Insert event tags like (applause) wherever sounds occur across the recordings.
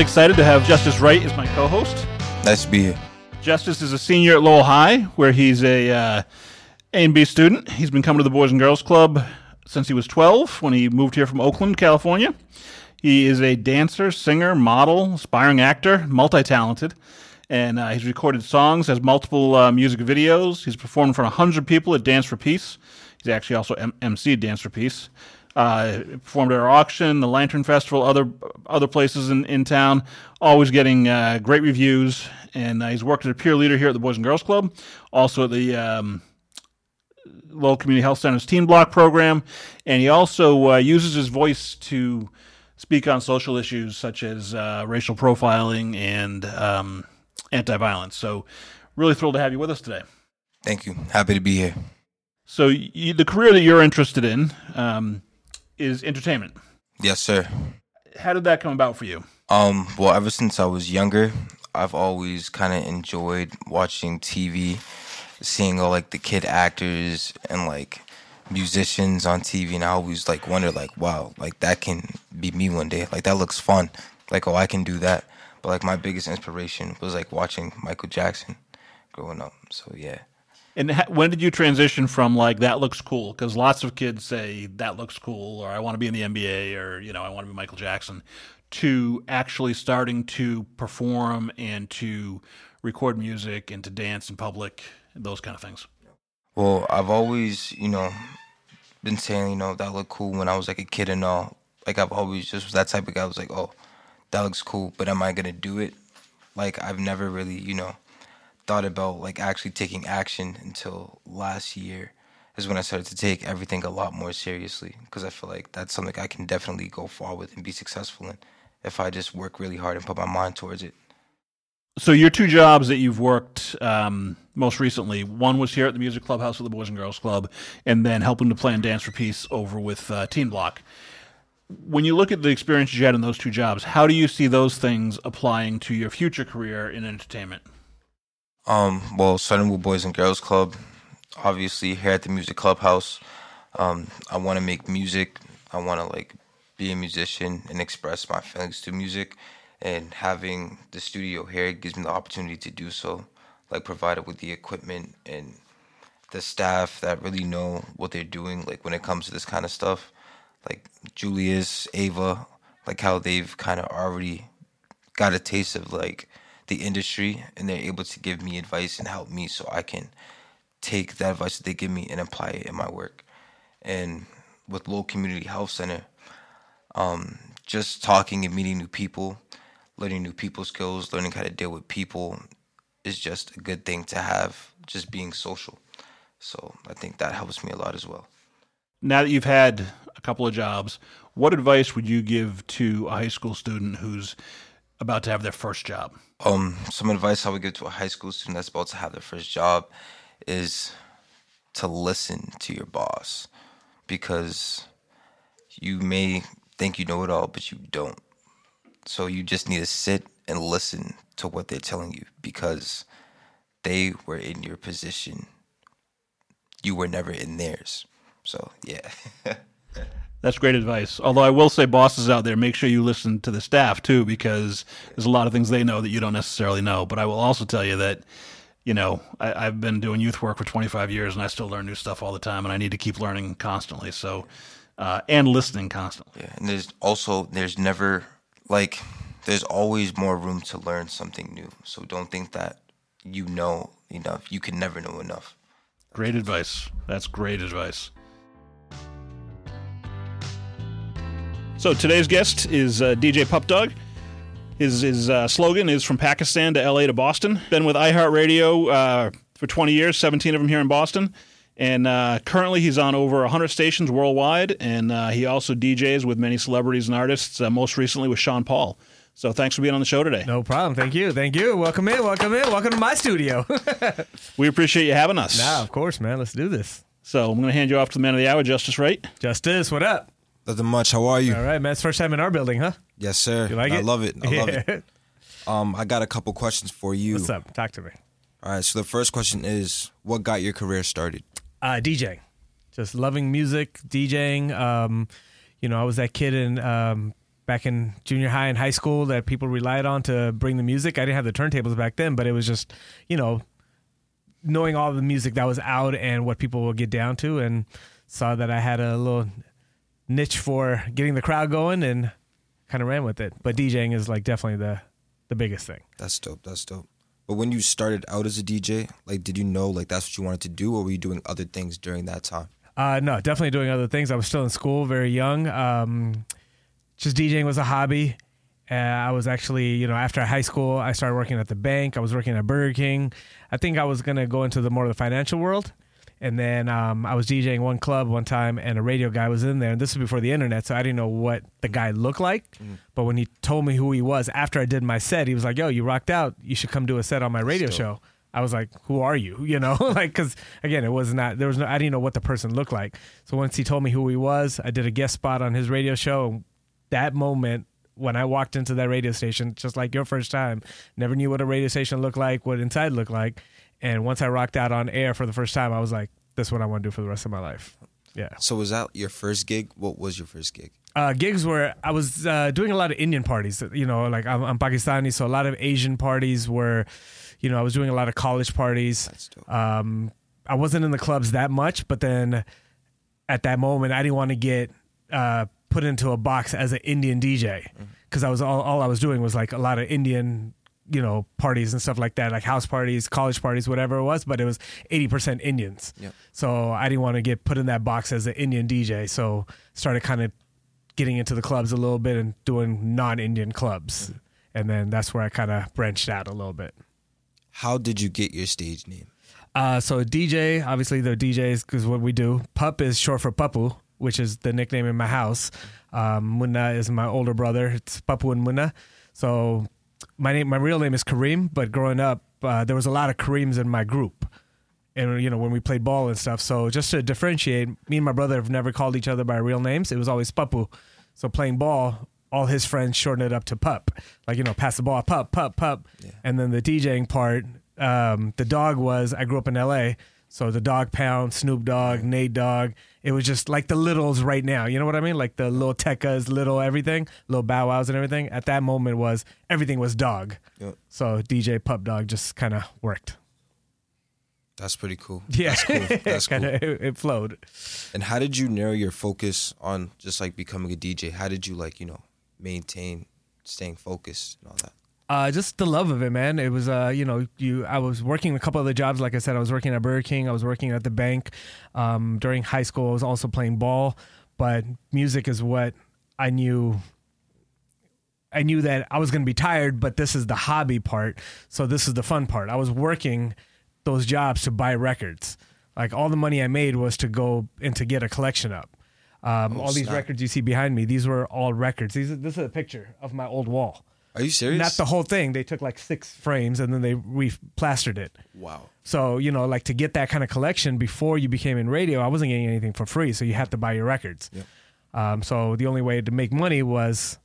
Really excited to have Justice Wright as my co-host. Nice to be here. Justice is a senior at Lowell High, where he's a uh, A and B student. He's been coming to the Boys and Girls Club since he was 12 when he moved here from Oakland, California. He is a dancer, singer, model, aspiring actor, multi-talented, and uh, he's recorded songs, has multiple uh, music videos. He's performed in front of 100 people at Dance for Peace. He's actually also M- MC Dance for Peace. Uh, performed at our auction, the Lantern Festival, other other places in, in town. Always getting uh, great reviews, and uh, he's worked as a peer leader here at the Boys and Girls Club, also at the um, Lowell Community Health Center's Teen Block program, and he also uh, uses his voice to speak on social issues such as uh, racial profiling and um, anti-violence. So, really thrilled to have you with us today. Thank you. Happy to be here. So, you, the career that you're interested in um, is entertainment. Yes, sir. How did that come about for you? Um, well, ever since I was younger, I've always kind of enjoyed watching TV, seeing all like the kid actors and like musicians on TV, and I always like wonder like, wow, like that can be me one day. Like that looks fun. Like oh, I can do that. But like my biggest inspiration was like watching Michael Jackson growing up. So yeah. And ha- when did you transition from like that looks cool? Because lots of kids say that looks cool, or I want to be in the NBA, or you know I want to be Michael Jackson, to actually starting to perform and to record music and to dance in public, those kind of things. Well, I've always, you know, been saying, you know, that looked cool when I was like a kid and all. Like I've always just was that type of guy. I was like, oh, that looks cool, but am I gonna do it? Like I've never really, you know, thought about like actually taking action until last year is when I started to take everything a lot more seriously because I feel like that's something I can definitely go far with and be successful in if I just work really hard and put my mind towards it. So your two jobs that you've worked um, most recently, one was here at the Music Clubhouse with the Boys and Girls Club, and then helping to plan Dance for Peace over with uh, Teen Block. When you look at the experiences you had in those two jobs, how do you see those things applying to your future career in entertainment? Um, well, with Boys and Girls Club, obviously here at the Music Clubhouse, um, I want to make music. I want to like be a musician and express my feelings to music. And having the studio here gives me the opportunity to do so, like provided with the equipment and the staff that really know what they're doing, like when it comes to this kind of stuff. Like Julius, Ava, like how they've kind of already got a taste of like the industry and they're able to give me advice and help me so I can take that advice that they give me and apply it in my work. And with Lowell Community Health Center, um, just talking and meeting new people, learning new people skills, learning how to deal with people is just a good thing to have, just being social. So I think that helps me a lot as well. Now that you've had a couple of jobs, what advice would you give to a high school student who's about to have their first job? Um, some advice I would give to a high school student that's about to have their first job is to listen to your boss because you may think you know it all, but you don't. So you just need to sit and listen to what they're telling you because they were in your position. You were never in theirs. So, yeah. (laughs) That's great advice. Although I will say, bosses out there, make sure you listen to the staff too, because there's a lot of things they know that you don't necessarily know. But I will also tell you that, you know, I, have been doing youth work for 25 years, and I still learn new stuff all the time, and I need to keep learning constantly. So, uh, and listening constantly. Yeah, and there's also there's never like there's always more room to learn something new. So don't think that you know enough. You can never know enough. Great advice. That's great advice. So today's guest is uh, DJ Pup Dawg. His, his uh, slogan is from Pakistan to LA to Boston. Been with iHeartRadio uh, for 20 years, 17 of them here in Boston. And uh, currently, he's on over 100 stations worldwide. And uh, he also DJs with many celebrities and artists, uh, most recently with Sean Paul. So thanks for being on the show today. No problem. Thank you. Thank you. Welcome in. Welcome in. Welcome to my studio. (laughs) we appreciate you having us. Nah, of course, man. Let's do this. So I'm going to hand you off to the man of the hour, Justice Wright. Justice, what up? Nothing much. How are you? All right, man. It's first time in our building, huh? Yes, sir. You like I it? love it. I love it. (laughs) Um, I got a couple questions for you. What's up? Talk to me. All right. So the first question is, what got your career started? Uh, DJing. Just loving music, DJing. Um, you know, I was that kid in um, back in junior high and high school that people relied on to bring the music. I didn't have the turntables back then, but it was just you know knowing all the music that was out and what people would get down to, and saw that I had a little niche for getting the crowd going and kind of ran with it. But DJing is like definitely the the biggest thing. That's dope. That's dope. But when you started out as a DJ, like, did you know like that's what you wanted to do, or were you doing other things during that time? Uh, no, definitely doing other things. I was still in school, very young. Um, just DJing was a hobby. Uh, I was actually, you know, after high school, I started working at the bank. I was working at Burger King. I think I was gonna go into the more of the financial world. And then um, I was DJing one club one time, and a radio guy was in there. And this was before the internet, so I didn't know what the guy looked like. But when he told me who he was after I did my set, he was like, "Yo, you rocked out. You should come do a set on my radio dope. show." I was like, "Who are you?" (laughs) You know, (laughs) like because again, it was not there was no I didn't know what the person looked like. So once he told me who he was, I did a guest spot on his radio show. And that moment when I walked into that radio station, just like your first time, never knew what a radio station looked like, what inside looked like, and once I rocked out on air for the first time, I was like, "This is what I want to do for the rest of my life." Yeah. So was that your first gig? What was your first gig? uh, gigs where I was uh, doing a lot of Indian parties. You know, like I'm, I'm Pakistani, so a lot of Asian parties were, you know, I was doing a lot of college parties. That's dope. Um, I wasn't in the clubs that much, but then at that moment, I didn't want to get uh, put into a box as an Indian DJ because I was all, all I was doing was like a lot of Indian, you know, parties and stuff like that, like house parties, college parties, whatever it was. But it was eighty percent Indians. Yep. So I didn't want to get put in that box as an Indian DJ. So started kind of getting into the clubs a little bit and doing non-Indian clubs, and then that's where I kind of branched out a little bit. How did you get your stage name? Uh, so DJ, obviously the DJs because what we do. Pup is short for Papu, which is the nickname in my house. Um, Munna is my older brother. It's Papu and Munna. So my name, my real name is Kareem. But growing up, uh, there was a lot of Kareems in my group, and you know when we played ball and stuff. So just to differentiate, me and my brother have never called each other by real names. It was always Papu. So playing ball, all his friends shortened it up to Pup, like you know, pass the ball, Pup, Pup, Pup. And then the DJing part, um, the dog was. I grew up in L.A., so the Dog Pound, Snoop Dogg, Nate Dogg. It was just like the littles right now. You know what I mean? Like the little Tekkas, little everything, little Bow Wows and everything. At that moment, was everything was dog. Yep. So DJ Pup Dawg just kind of worked. That's pretty cool. Yeah, That's cool. (laughs) That's cool. Kinda, it, it flowed. And how did you narrow your focus on just like becoming a DJ? How did you like, you know, maintain staying focused and all that? Uh, just the love of it, man. It was, uh, you know, you. I was working a couple other jobs. Like I said, I was working at Burger King. I was working at the bank. Um, during high school, I was also playing ball. But music is what I knew. I knew that I was going to be tired, but this is the hobby part. So this is the fun part. I was working those jobs to buy records. Like all the money I made was to go and to get a collection up. Um, Oh, all these snap. records you see behind me, these were all records. These, this is a picture of my old wall. Are you serious? Not the whole thing. They took like six frames and then they re-plastered it. wow. So you know, like to get that kind of collection before you became in radio, I wasn't getting anything for free. So you had to buy your records. Yep. Um, so the only way to make money was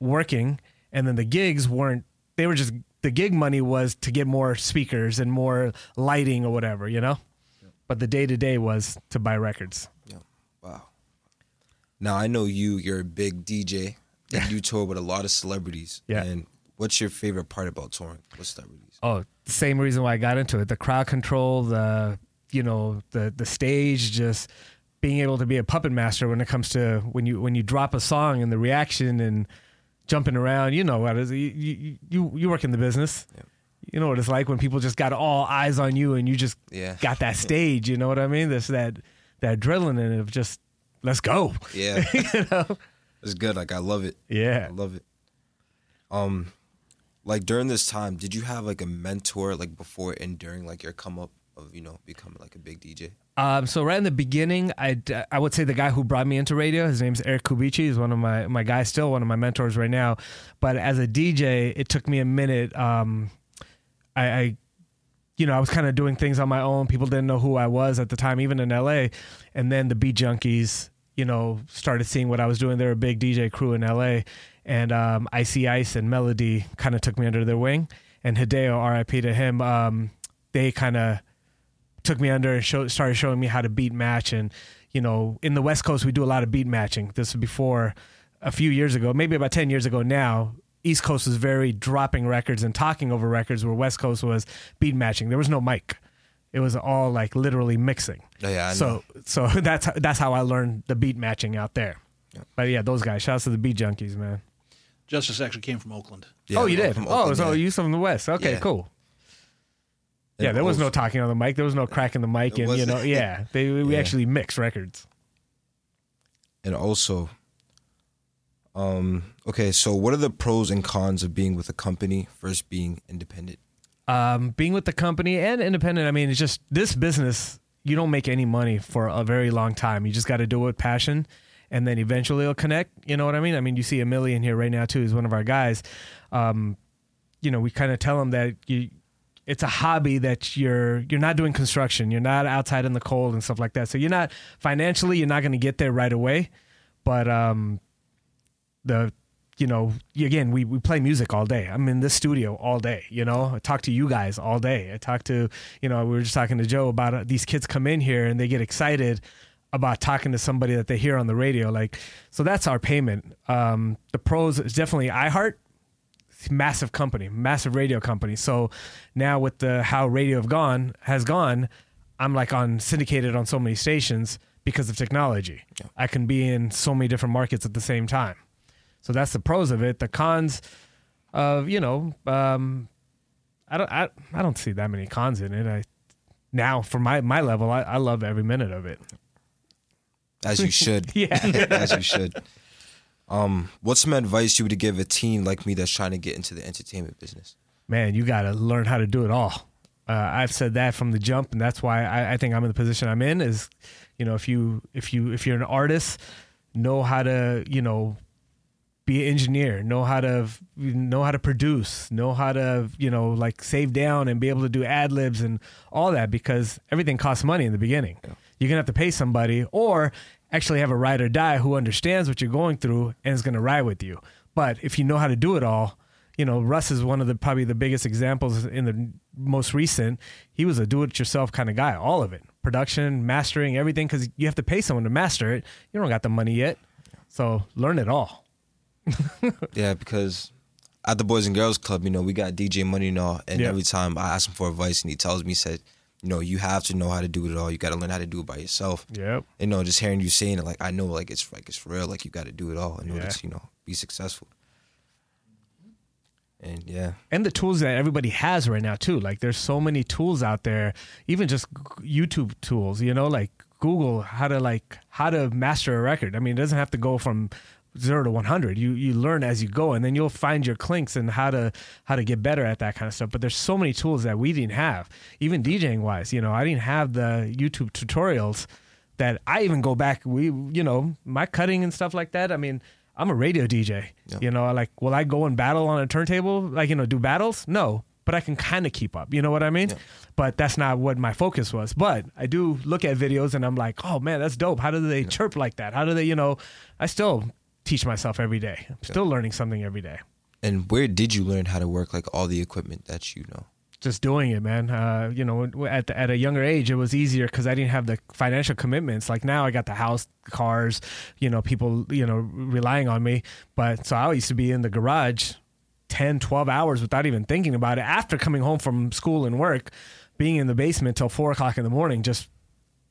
working, and then the gigs weren't. They were just the gig money was to get more speakers and more lighting or whatever, you know. But the day to day was to buy records. Yeah. Wow. Now I know you. You're a big DJ, and you tour with a lot of celebrities. Yeah. And what's your favorite part about touring with celebrities? Oh, the same reason why I got into it. The crowd control, the you know, the the stage, just being able to be a puppet master when it comes to when you when you drop a song and the reaction and jumping around. You know what it is. You you you, you work in the business. Yeah. You know what it's like when people just got all eyes on you and you just Yeah. got that (laughs) stage. You know what I mean? This that that adrenaline of just let's go. Yeah. (laughs) you know? It's good. Like I love it. Yeah, I love it. Um, like during this time, did you have like a mentor like before and during like your come up of you know becoming like a big DJ? Um, so right in the beginning, I I would say the guy who brought me into radio, his name's Eric Kubici. He's one of my my guys, still one of my mentors right now. But as a DJ, it took me a minute. Um, I, I you know, I was kind of doing things on my own. People didn't know who I was at the time, even in LA. And then the Beat Junkies, you know, started seeing what I was doing. They're a big DJ crew in LA. And um, Icy Ice and Melo-D kind of took me under their wing. And Hideo, RIP to him, um, they kind of took me under and show, started showing me how to beat match. And, you know, in the West Coast, we do a lot of beat matching. This is before a few years ago, maybe about 10 years ago now, East Coast was very dropping records and talking over records where West Coast was beat matching. There was no mic. It was all like literally mixing. Oh, yeah, I so know. so (laughs) that's that's how I learned the beat matching out there. But yeah, those guys. Shouts to the beat junkies, man. Justice actually came from Oakland. Yeah, oh, you I'm did. from oh, so yeah. you from the West? Okay, Yeah. cool. And Yeah, there was no talking on the mic. There was no cracking the mic, and you know, yeah, (laughs) they we Yeah. actually mix records. And also, um, okay, so what are the pros and cons of being with a company versus being independent? Um, being with the company and independent, I mean, it's just this business, you don't make any money for a very long time. You just got to do it with passion and then eventually it'll connect. You know what I mean? I mean, you see Emilio in here right now, too. He's one of our guys. Um, you know, we kind of tell him that you, it's a hobby that you're you're not doing construction. You're not outside in the cold and stuff like that. So you're not financially, you're not going to get there right away. But um, the you know again we, we play music all day. I'm in this studio all day you know? I talk to you guys all day. I talk to you know we were just talking to joe about uh, these kids come in here and they get excited about talking to somebody that they hear on the radio like so that's our payment. Um, the pros is definitely iheart massive company massive radio company. So now with the how radio have gone has gone i'm like on syndicated on so many stations because of technology. I can be in so many different markets at the same time so that's the pros of it. The cons of you know, um, I don't I, I don't see that many cons in it. I now for my my level, I, I love every minute of it. As you should. (laughs) Yeah. (laughs) As you should. Um, what's some advice you would give a teen like me that's trying to get into the entertainment business? Man, you got to learn how to do it all. Uh, I've said that from the jump, and that's why I, I think I'm in the position I'm in. Is you know, if you if you if you're an artist, know how to you know be an engineer, know how to know how to produce, know how to you know like save down and be able to do ad libs and all that because everything costs money in the beginning. You're gonna have to pay somebody or actually have a ride or die who understands what you're going through and is gonna ride with you. But if you know how to do it all, you know Russ is one of the probably the biggest examples in the most recent. He was a do-it-yourself kind of guy, all of it, production, mastering, everything, because you have to pay someone to master it. You don't got the money yet, so learn it all. Yeah, because at the Boys and Girls Club, you know, we got DJ Money and all, and Yeah. every time I ask him for advice, and he tells me, he said, you know, you have to know how to do it all. You got to learn how to do it by yourself. Yep. You know, just hearing you saying it, like I know, like it's like it's real. Like you got to do it all in order Yeah. to, you know, be successful. And yeah, and the tools that everybody has right now too like there's so many tools out there even just youtube tools you know like google how to like how to master a record i mean it doesn't have to go from zero to 100 you you learn as you go and then you'll find your clinks and how to how to get better at that kind of stuff. But there's so many tools that we didn't have even djing wise you know i didn't have the youtube tutorials that i even go back we you know my cutting and stuff like that. I mean i'm a radio dj Yeah. you know like will i go and battle on a turntable? Like you know do battles? No but i can kind of keep up you know what i mean? But that's not what my focus was. But i do look at videos and i'm like oh man that's dope. How do they chirp like that? How do they you know i still teach myself every day i'm still learning something every day and where did you learn how to work like all the equipment that you know? just doing it, man. Uh, you know, at the, at a younger age, it was easier because I didn't have the financial commitments. Like now, I got the house, cars, you know, people, you know, relying on me. But so I used to be in the garage 10, 12 hours without even thinking about it. After coming home from school and work, being in the basement till four o'clock in the morning, just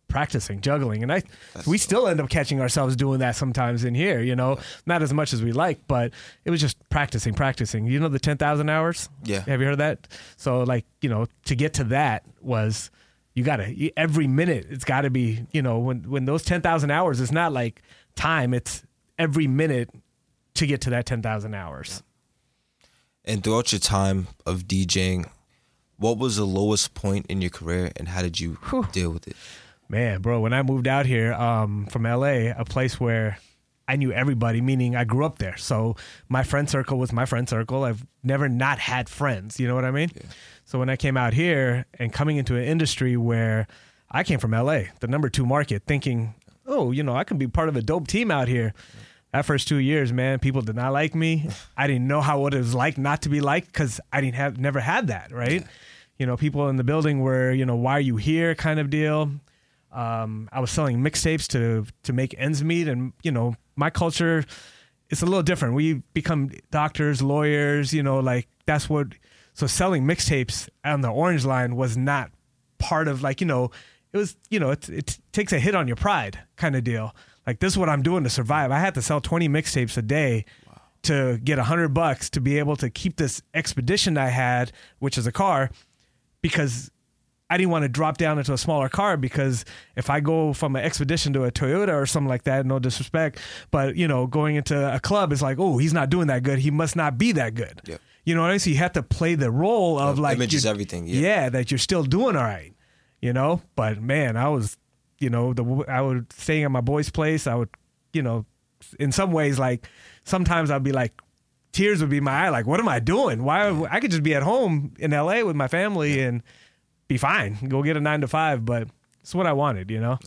practicing juggling and i we still end up catching ourselves doing that sometimes in here you know? Not as much as we like but it was just practicing practicing. You know the 10,000 hours? Yeah. have you heard of that? So like you know to get to that was you gotta every minute it's gotta be you know when when those 10,000 hours is not like time it's every minute to get to that 10,000 hours. And throughout your time of DJing, what was the lowest point in your career, and how did you deal with it? Man, bro, when I moved out here um, from LA, a place where I knew everybody, meaning I grew up there. So my friend circle was my friend circle. I've never not had friends. You know what I mean? So when I came out here and coming into an industry where I came from LA, the number two market, thinking, oh, you know, I can be part of a dope team out here. That first two years, man, people did not like me. (laughs) I didn't know how what it was like not to be liked because I didn't have never had that, right? You know, people in the building were, you know, why are you here kind of deal. Um, I was selling mixtapes to to make ends meet, and you know, my culture it's a little different. We become doctors, lawyers, you know, like that's what. So selling mixtapes on the Orange Line was not part of like you know, it was you know it it takes a hit on your pride kind of deal. Like this is what I'm doing to survive. I had to sell 20 mixtapes a day to get hundred bucks to be able to keep this expedition I had, which is a car, because I didn't want to drop down into a smaller car because if I go from an expedition to a Toyota or something like that, no disrespect, but you know, going into a club is like, oh, he's not doing that good. He must not be that good. You know what I mean? So you have to play the role of like image is everything, yeah. that you're still doing all right. You know, but man, I was, you know, the I would staying at my boy's place. I would, you know, in some ways, like sometimes I'd be like, tears would be my eye. Like, what am I doing? Why I could just be at home in L.A. with my family and be fine. Go get a nine to five, but it's what I wanted, you know.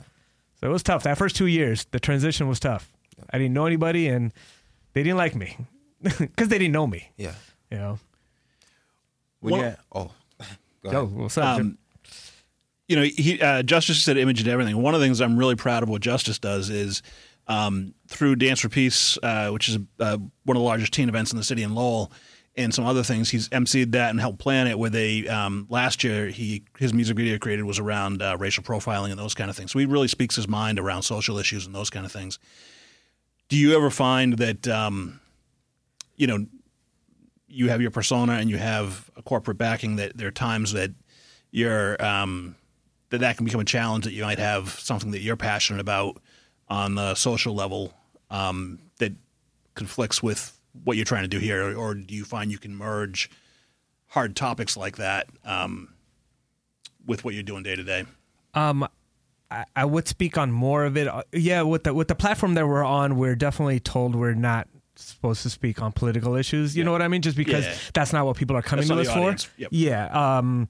So it was tough. That first two years, the transition was tough. I didn't know anybody, and they didn't like me (laughs) because they didn't know me. Yeah. You know. When Well- you're oh, go Yo, what's up? Um, you know, he uh, Justice said image and everything. One of the things I'm really proud of what Justice does is um, through Dance for Peace, uh, which is uh, one of the largest teen events in the city in Lowell, and some other things. He's emceed that and helped plan it. Where they um, last year he his music video created was around uh, racial profiling and those kind of things. So he really speaks his mind around social issues and those kind of things. Do you ever find that um, you know you have your persona and you have a corporate backing that there are times that you're um, that that can become a challenge that you might have something that you're passionate about on the social level um, that conflicts with what you're trying to do here, or do you find you can merge hard topics like that um, with what you're doing day to day? Um, I, I would speak on more of it. Uh, Yeah, with the with the platform that we're on, we're definitely told we're not supposed to speak on political issues. You know what I mean? Just because Yeah. that's not what people are coming That's to us for. Yep. Yeah. Um,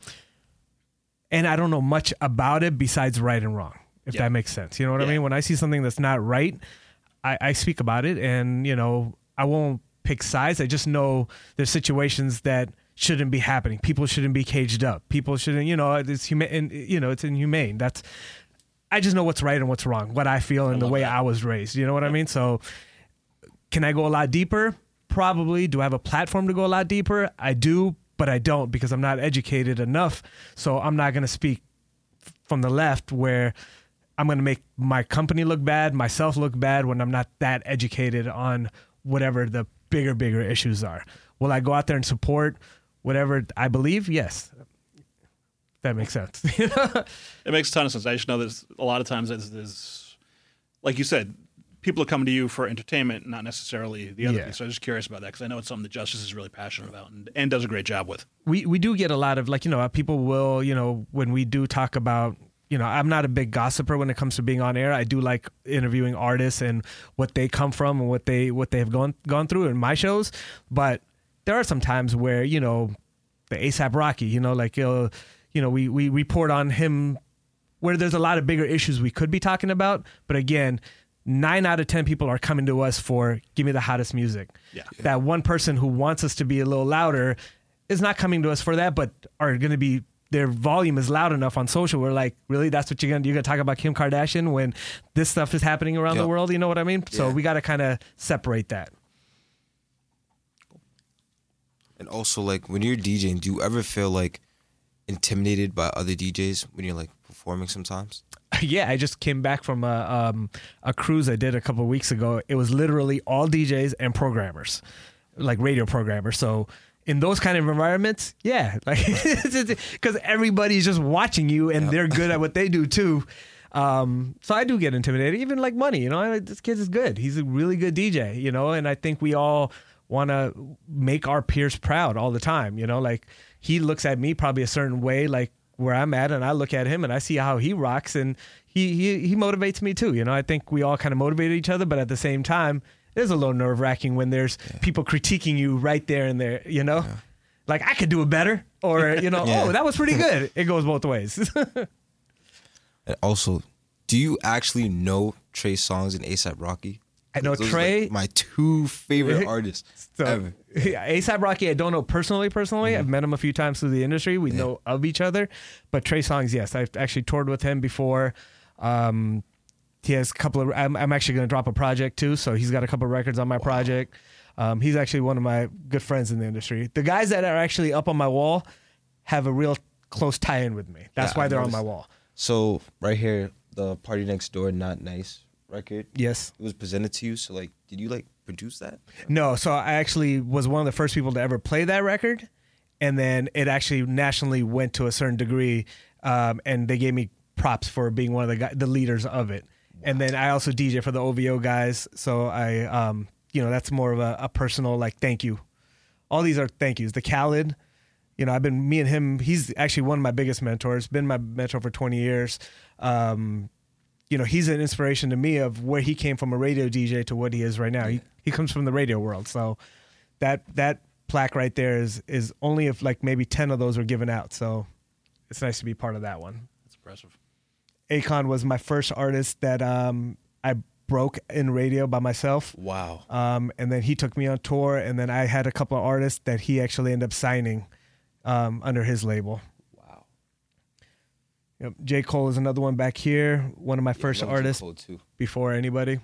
and I don't know much about it besides right and wrong, if that makes sense. You know what I mean? When I see something that's not right, I, I speak about it, and you know, I won't pick sides. I just know there's situations that shouldn't be happening. People shouldn't be caged up. People shouldn't, you know, it's human. You know, it's inhumane. That's. I just know what's right and what's wrong, what I feel, and the way that. I was raised. You know what I mean? So, can I go a lot deeper? Probably. Do I have a platform to go a lot deeper? I do, but I don't because I'm not educated enough. So I'm not going to speak from the left where I'm going to make my company look bad, myself look bad when I'm not that educated on whatever the bigger, bigger issues are. Will I go out there and support whatever I believe? Yes. That makes sense. (laughs) It makes a ton of sense. I just know that a lot of times there's, there's like you said, people are coming to you for entertainment, not necessarily the other Yeah. piece. So I'm just curious about that because I know it's something that Justice is really passionate about and, and does a great job with. we we do get a lot of like you know uh, people will you know when we do talk about you know I'm not a big gossiper when it comes to being on air. I do like interviewing artists and what they come from and what they what they have gone gone through in my shows, but there are some times where you know the ASAP Rocky, you know, like uh, you know we we report on him where there's a lot of bigger issues we could be talking about, but again. Nine out of ten people are coming to us for give me the hottest music. Yeah. That one person who wants us to be a little louder is not coming to us for that, but are going to be their volume is loud enough on social. We're like, really, that's what you're gonna you're gonna talk about Kim Kardashian when this stuff is happening around the world. You know what I mean? So we got to kind of separate that. And also, like when you're DJing, do you ever feel like intimidated by other DJs when you're like performing? Sometimes. (laughs) yeah, I just came back from a um, a cruise I did a couple of weeks ago. It was literally all DJs and programmers, like radio programmers. So in those kind of environments, yeah, (laughs) like because everybody's just watching you and they're good at what they do too. Um, so I do get intimidated, even like money. You know, I, this kid is good. He's a really good DJ. You know, and I think we all want to make our peers proud all the time. You know, like he looks at me probably a certain way, like where I'm at, and I look at him and I see how he rocks, and he he, he motivates me too. You know, I think we all kind of motivate each other, but at the same time, it is a little nerve wracking when there's people critiquing you right there and there. You know, like I could do it better, or you know, (laughs) Yeah. oh that was pretty good. (laughs) It goes both ways. And also, do you actually know Trey Songz and ASAP Rocky? I know Those Trey. like, my two favorite (laughs) artists So, ever. yeah, ASAP Rocky, I don't know personally. Personally, I've met him a few times through the industry. We know of each other, but Trey Songz, yes, I've actually toured with him before. Um, he has a couple of. I'm, I'm actually going to drop a project too, so he's got a couple of records on my project. Um, he's actually one of my good friends in the industry. The guys that are actually up on my wall have a real close tie-in with me. That's Yeah, why I they're on my wall. So right here, the party next door, not nice record. Yes. It was presented to you. So like, did you like produce that? No, so I actually was one of the first people to ever play that record, and then it actually nationally went to a certain degree, um, and they gave me props for being one of the guy, the leaders of it. And then I also DJ for the OVO guys, so I, um, you know, that's more of a, a personal like thank you. All these are thank yous. The Khaled, you know, I've been me and him. He's actually one of my biggest mentors. Been my mentor for twenty years. Um, you know, he's an inspiration to me of where he came from a radio DJ to what he is right now. He he comes from the radio world, so that that plaque right there is is only if like maybe ten of those were given out. So it's nice to be part of that one. That's impressive. Akon was my first artist that um, I broke in radio by myself. Wow. Um, and then he took me on tour, and then I had a couple of artists that he actually ended up signing um, under his label. Wow. Yep. J. Cole is another one back here, one of my first artists before anybody.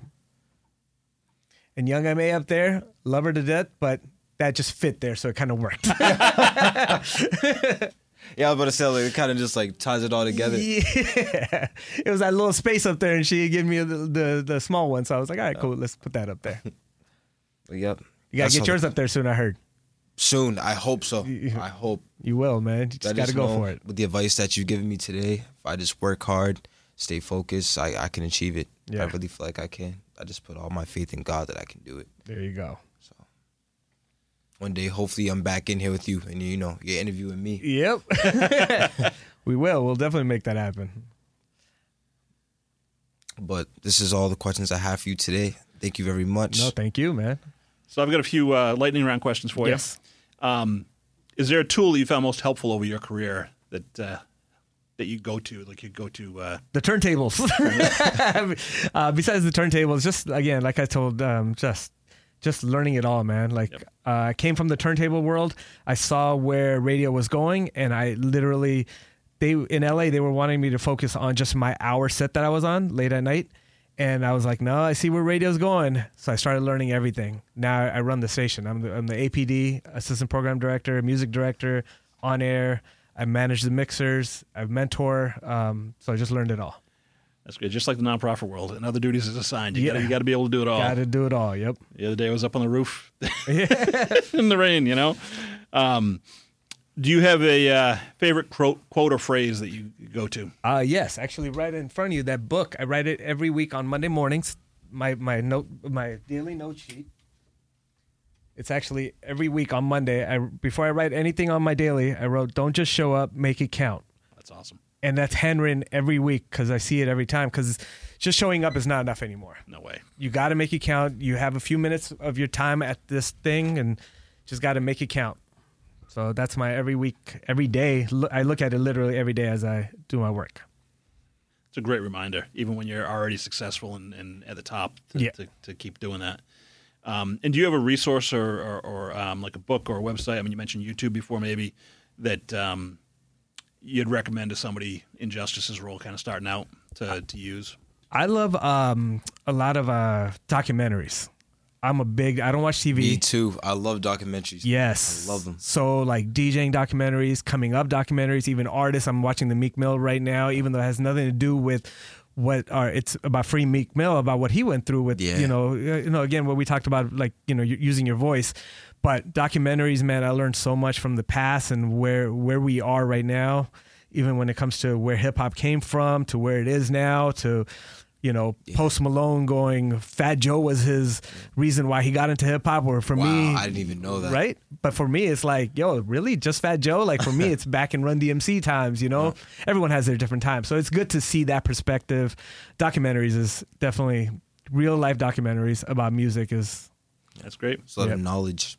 And Young M.A. up there, love her to death, but that just fit there, so it kind of worked. (laughs) (laughs) Yeah, I was about to say like it kind of just like ties it all together. yeah. (laughs) It was that little space up there, and she gave me the, the, the small one, so I was like, all right, cool, let's put that up there. (laughs) Yep. You gotta That's get yours up there soon, I heard. soon. I hope so. I hope. You will, man. You just I gotta go for it. With the advice that you've given me today, if I just work hard, stay focused, I, I can achieve it. Yeah. I really feel like I can. I just put all my faith in God that I can do it. There you go. So one day, hopefully, I'm back in here with you, and you know, you're interviewing me. Yep. (laughs) we will. We'll definitely make that happen. But this is all the questions I have for you today. Thank you very much. No, thank you, man. So I've got a few uh, lightning round questions for Yes. you. Um, is there a tool that you found most helpful over your career that uh, that you go to, like you go to? Uh, The turntables. (laughs) uh, besides the turntables, just again, like I told, um, just just learning it all, man. Like Yep. uh, I came from the turntable world. I saw where radio was going, and I literally they in LA they were wanting me to focus on just my hour set that I was on late at night. And I was like, no, I see where radio's going. So I started learning everything. Now I run the station. I'm the, I'm the APD, assistant program director, music director, on air. I manage the mixers. I mentor. Um, so I just learned it all. That's good. Just like the nonprofit world, and other duties is assigned. You Yeah. got to be able to do it all. Got to do it all. Yep. The other day I was up on the roof (laughs) in the rain. You know. Um, do you have a uh, favorite quote, quote or phrase that you go to? Uh, yes, actually, right in front of you, that book. I write it every week on Monday mornings. My my note, my daily note sheet. It's actually every week on Monday. I before I write anything on my daily, I wrote, "Don't just show up, make it count." That's awesome. And that's handwritten every week because I see it every time. Because just showing up is not enough anymore. No way. You got to make it count. You have a few minutes of your time at this thing, and just got to make it count. So that's my every week, every day. I look at it literally every day as I do my work. It's a great reminder, even when you're already successful and, and at the top, to, Yeah. to, to keep doing that. Um, and do you have a resource or, or, or um, like a book or a website? I mean, you mentioned YouTube before, maybe that um, you'd recommend to somebody in Justice's role, kind of starting out to, to use. I love um, a lot of uh, documentaries. I'm a big. I don't watch TV. Me too. I love documentaries. Yes, I love them. So like DJing documentaries, coming up documentaries, even artists. I'm watching the Meek Mill right now, even though it has nothing to do with what are. It's about free Meek Mill, about what he went through with Yeah. you know, uh, you know, again what we talked about, like you know, using your voice. But documentaries, man, I learned so much from the past and where where we are right now. Even when it comes to where hip hop came from to where it is now to you know, Post Malone going, Fat Joe was his reason why he got into hip hop. Or for Wow, me, I didn't even know that. Right? But for me, it's like, yo, really? Just Fat Joe? Like for me, (laughs) it's back in Run DMC times, you know? Everyone has their different times. So it's good to see that perspective. Documentaries is definitely real life documentaries about music is That's great. It's a lot Yep. of knowledge.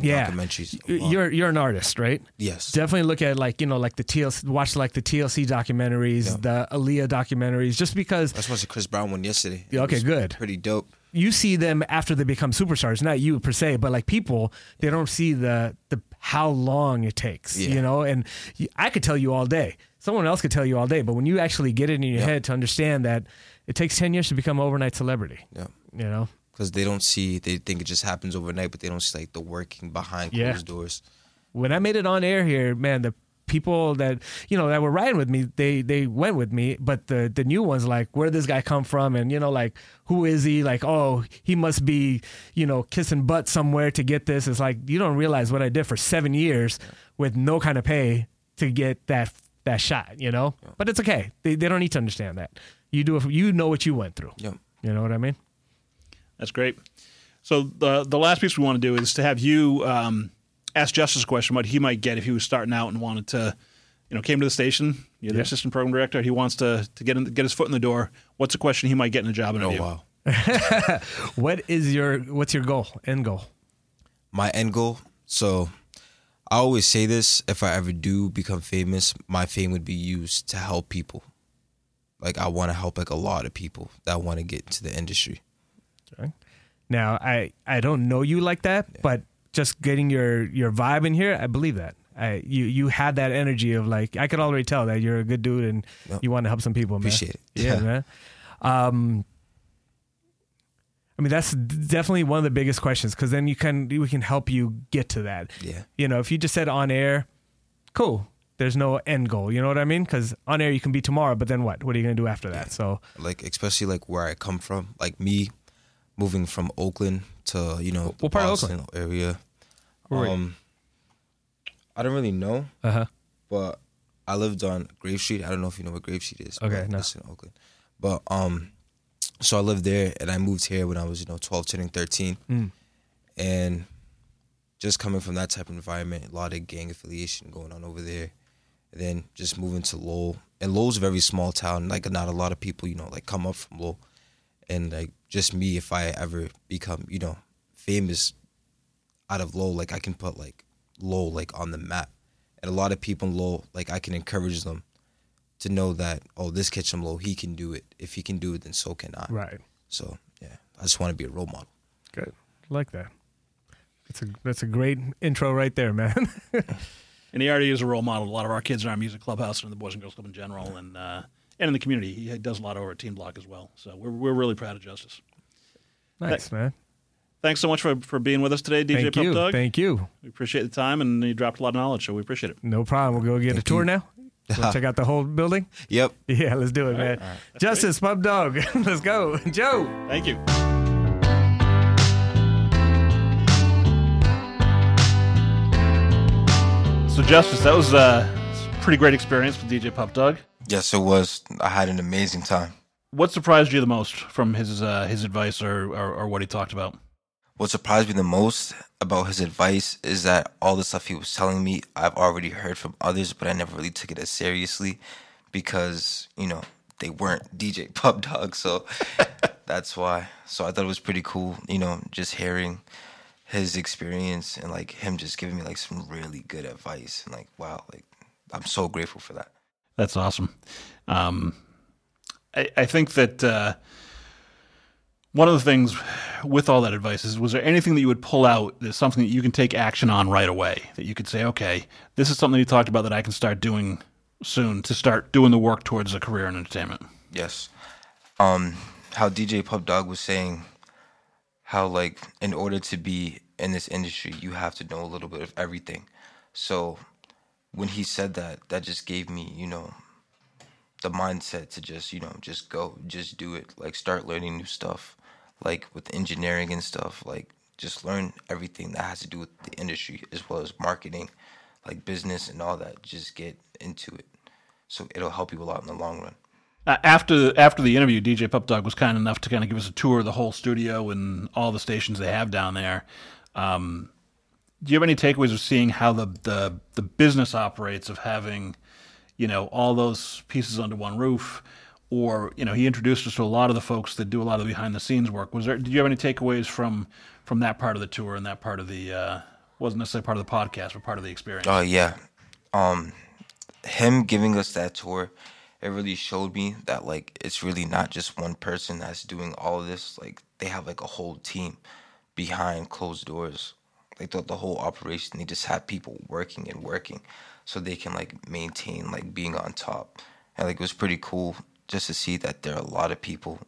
Yeah. Documentaries. You're you're an artist, right? yes. Definitely look at like, you know, like the TLC watch like the TLC documentaries, Yeah. the Aaliyah documentaries, just because I watched the Chris Brown one yesterday. It okay, good. Pretty dope. you see them after they become superstars not you per se but like people they don't see the the how long it takes, Yeah. you know. And I could tell you all day. Someone else could tell you all day, but when you actually get it in your Yeah. head to understand that it takes ten years to become an overnight celebrity, Yeah. you know. Because they don't see, they think it just happens overnight, but they don't see like the working behind Yeah. closed doors. when I made it on air here, man, the people that you know that were riding with me, they they went with me, but the the new ones like, where did this guy come from? And you know, like, who is he? Like, oh, he must be, you know, kissing butt somewhere to get this. It's like you don't realize what I did for seven years with no kind of pay to get that that shot, you know. But it's okay. They they don't need to understand that. You do it. You know what you went through. Yeah. You know what I mean? That's great. So the the last piece we want to do is to have you um, ask Justice a question what he might get if he was starting out and wanted to, you know, came to the station. You're the Yeah. assistant program director. He wants to to get in, get his foot in the door. What's a question he might get in a job interview? Oh, interview? wow. (laughs) What is your what's your goal? End goal? my end goal. So I always say this if I ever do become famous, my fame would be used to help people. Like I want to help like a lot of people that want to get into the industry. Okay. Now, I I don't know you like that, but just getting your your vibe in here, I believe that. I you you had that energy of like I could already tell that you're a good dude and Yep. you want to help some people. Man. Appreciate it. Yeah, Yeah. man. Um, I mean that's definitely one of the biggest questions because then you can we can help you get to that. Yeah. You know, if you just said on air, cool. There's no end goal. You know what I mean? Because on air you can be tomorrow, but then what? What are you gonna do after that? So Like especially like where I come from, like me moving from Oakland to you know What part of Boston area. Where? Um, I don't really know, uh huh. but I lived on Grave Street. I don't know if you know what Grave Street is. Okay, no. it's in Oakland. But um, so I lived there, and I moved here when I was you know twelve, turning thirteen, Mm. and just coming from that type of environment, a lot of gang affiliation going on over there, and then just moving to Lowell, and Lowell's a very small town. Like not a lot of people, you know, like come up from Lowell, and like just me, if I ever become, you know, famous out of Lowell, like I can put like Lowell like on the map, and a lot of people in Lowell, like I can encourage them to know that oh, this kid from Lowell, he can do it. If he can do it, then so can I. Right. So yeah, I just want to be a role model. Good. like that. That's a that's a great intro right there, man. (laughs) And he already is a role model. A lot of our kids in our music clubhouse and the Boys and Girls Club in general, and uh, and in the community. He does a lot over at Teen Block as well. So we're we're really proud of Justice. nice, man. Thanks so much for, for being with us today, DJ Thank Pup you. Dog. Thank you. we appreciate the time, and you dropped a lot of knowledge, so we appreciate it. No problem. We'll go get a tour you. now. We'll check out the whole building. (laughs) Yep. Yeah, let's do it, man. Justice, Pup Dawg. (laughs) let's go. Joe. Thank you. So, Justice, that was uh, a pretty great experience with DJ Pup Dawg. Yes, it was. I had an amazing time. What surprised you the most from his uh, his advice or, or, or what he talked about? What surprised me the most about his advice is that all the stuff he was telling me, I've already heard from others, but I never really took it as seriously because, you know, they weren't (laughs) DJ Pup Dawg. So (laughs) that's why. So I thought it was pretty cool, you know, just hearing his experience and like him just giving me like some really good advice. And like, wow, like I'm so grateful for that. That's awesome. Um, I, I think that uh, one of the things with all that advice is was there anything that you would pull out that's something that you can take action on right away that you could say, okay, this is something you talked about that I can start doing soon to start doing the work towards a career in entertainment? Yes. Um, how DJ Pup Dawg was saying how like in order to be in this industry, you have to know a little bit of everything. So when he said that, that just gave me, you know, the mindset to just, you know, just go, just do it. Like start learning new stuff, like with engineering and stuff. Like just learn everything that has to do with the industry as well as marketing, like business and all that. Just get into it. So it'll help you a lot in the long run. Uh, after after the interview, DJ Pup Dawg was kind enough to kind of give us a tour of the whole studio and all the stations they have down there. Um, do you have any takeaways of seeing how the, the the business operates of having, you know, all those pieces under one roof? Or you know, he introduced us to a lot of the folks that do a lot of the behind the scenes work. Was there? Did you have any takeaways from from that part of the tour and that part of the uh, wasn't necessarily part of the podcast, but part of the experience? Oh yeah, um, him giving us that tour, it really showed me that like it's really not just one person that's doing all of this. Like they have like a whole team behind closed doors. Like the, the whole operation. They just have people working and working, so they can like maintain like being on top. And like it was pretty cool just to see that there are a lot of people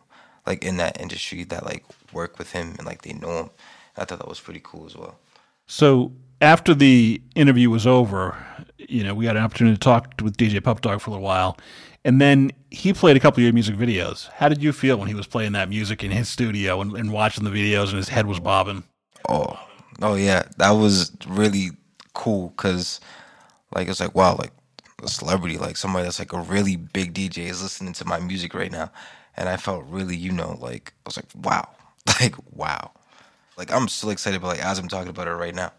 like in that industry that like work with him and like they know him. I thought that was pretty cool as well. So after the interview was over, you know, we had an opportunity to talk with DJ Pup Dawg for a little while, and then he played a couple of your music videos. How did you feel when he was playing that music in his studio and, and watching the videos and his head was bobbing? Oh, oh yeah, that was really cool because, like, it's like wow, like a celebrity, like somebody that's like a really big DJ is listening to my music right now, and I felt really, you know, like I was like wow, (laughs) like wow, like I'm still excited, but like as I'm talking about it right now,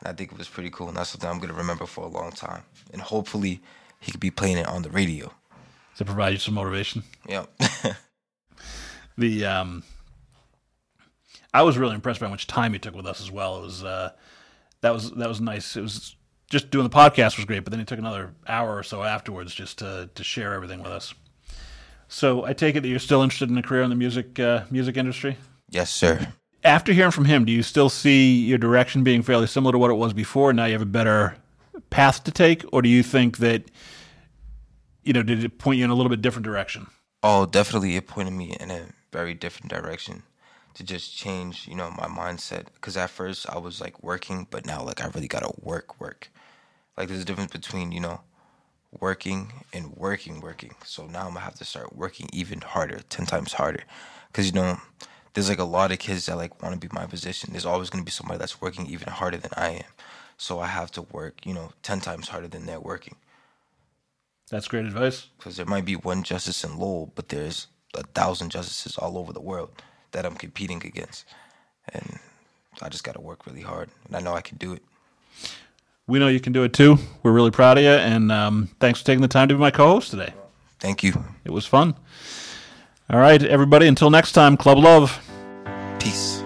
and I think it was pretty cool, and that's something I'm gonna remember for a long time, and hopefully he could be playing it on the radio. To provide you some motivation. Yep. (laughs) the um, I was really impressed by how much time he took with us as well. It was uh, that was that was nice. It was just doing the podcast was great, but then he took another hour or so afterwards just to to share everything with us. So I take it that you're still interested in a career in the music uh, music industry. yes, sir. After hearing from him, do you still see your direction being fairly similar to what it was before? Now you have a better path to take, or do you think that you know did it point you in a little bit different direction? Oh, definitely, it pointed me in a very different direction to just change, you know, my mindset. Because at first I was like working, but now like I really gotta work, work. Like there's a difference between you know working and working, working. So now I'm gonna have to start working even harder, ten times harder. Because you know, there's like a lot of kids that like want to be my position. There's always gonna be somebody that's working even harder than I am. So I have to work, you know, ten times harder than they're working That's great advice. because there might be one justice in Lowell, but there's a thousand justices all over the world that I'm competing against, and I just got to work really hard, and I know I can do it. We know you can do it too. We're really proud of you, and um, thanks for taking the time to be my co-host today. Thank you. It was fun. All right, everybody. Until next time, Club Love. Peace.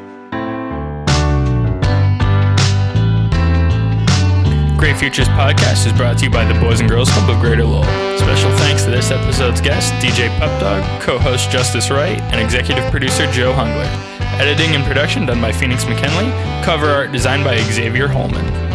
Great Futures Podcast is brought to you by the Boys and Girls Club of Greater Lowell. Special thanks to this episode's guest, DJ Pup Dawg, co-host Justice Wright, and executive producer Joe Hungler. Editing and production done by Phoenix McKinley. Cover art designed by Xavier Holman.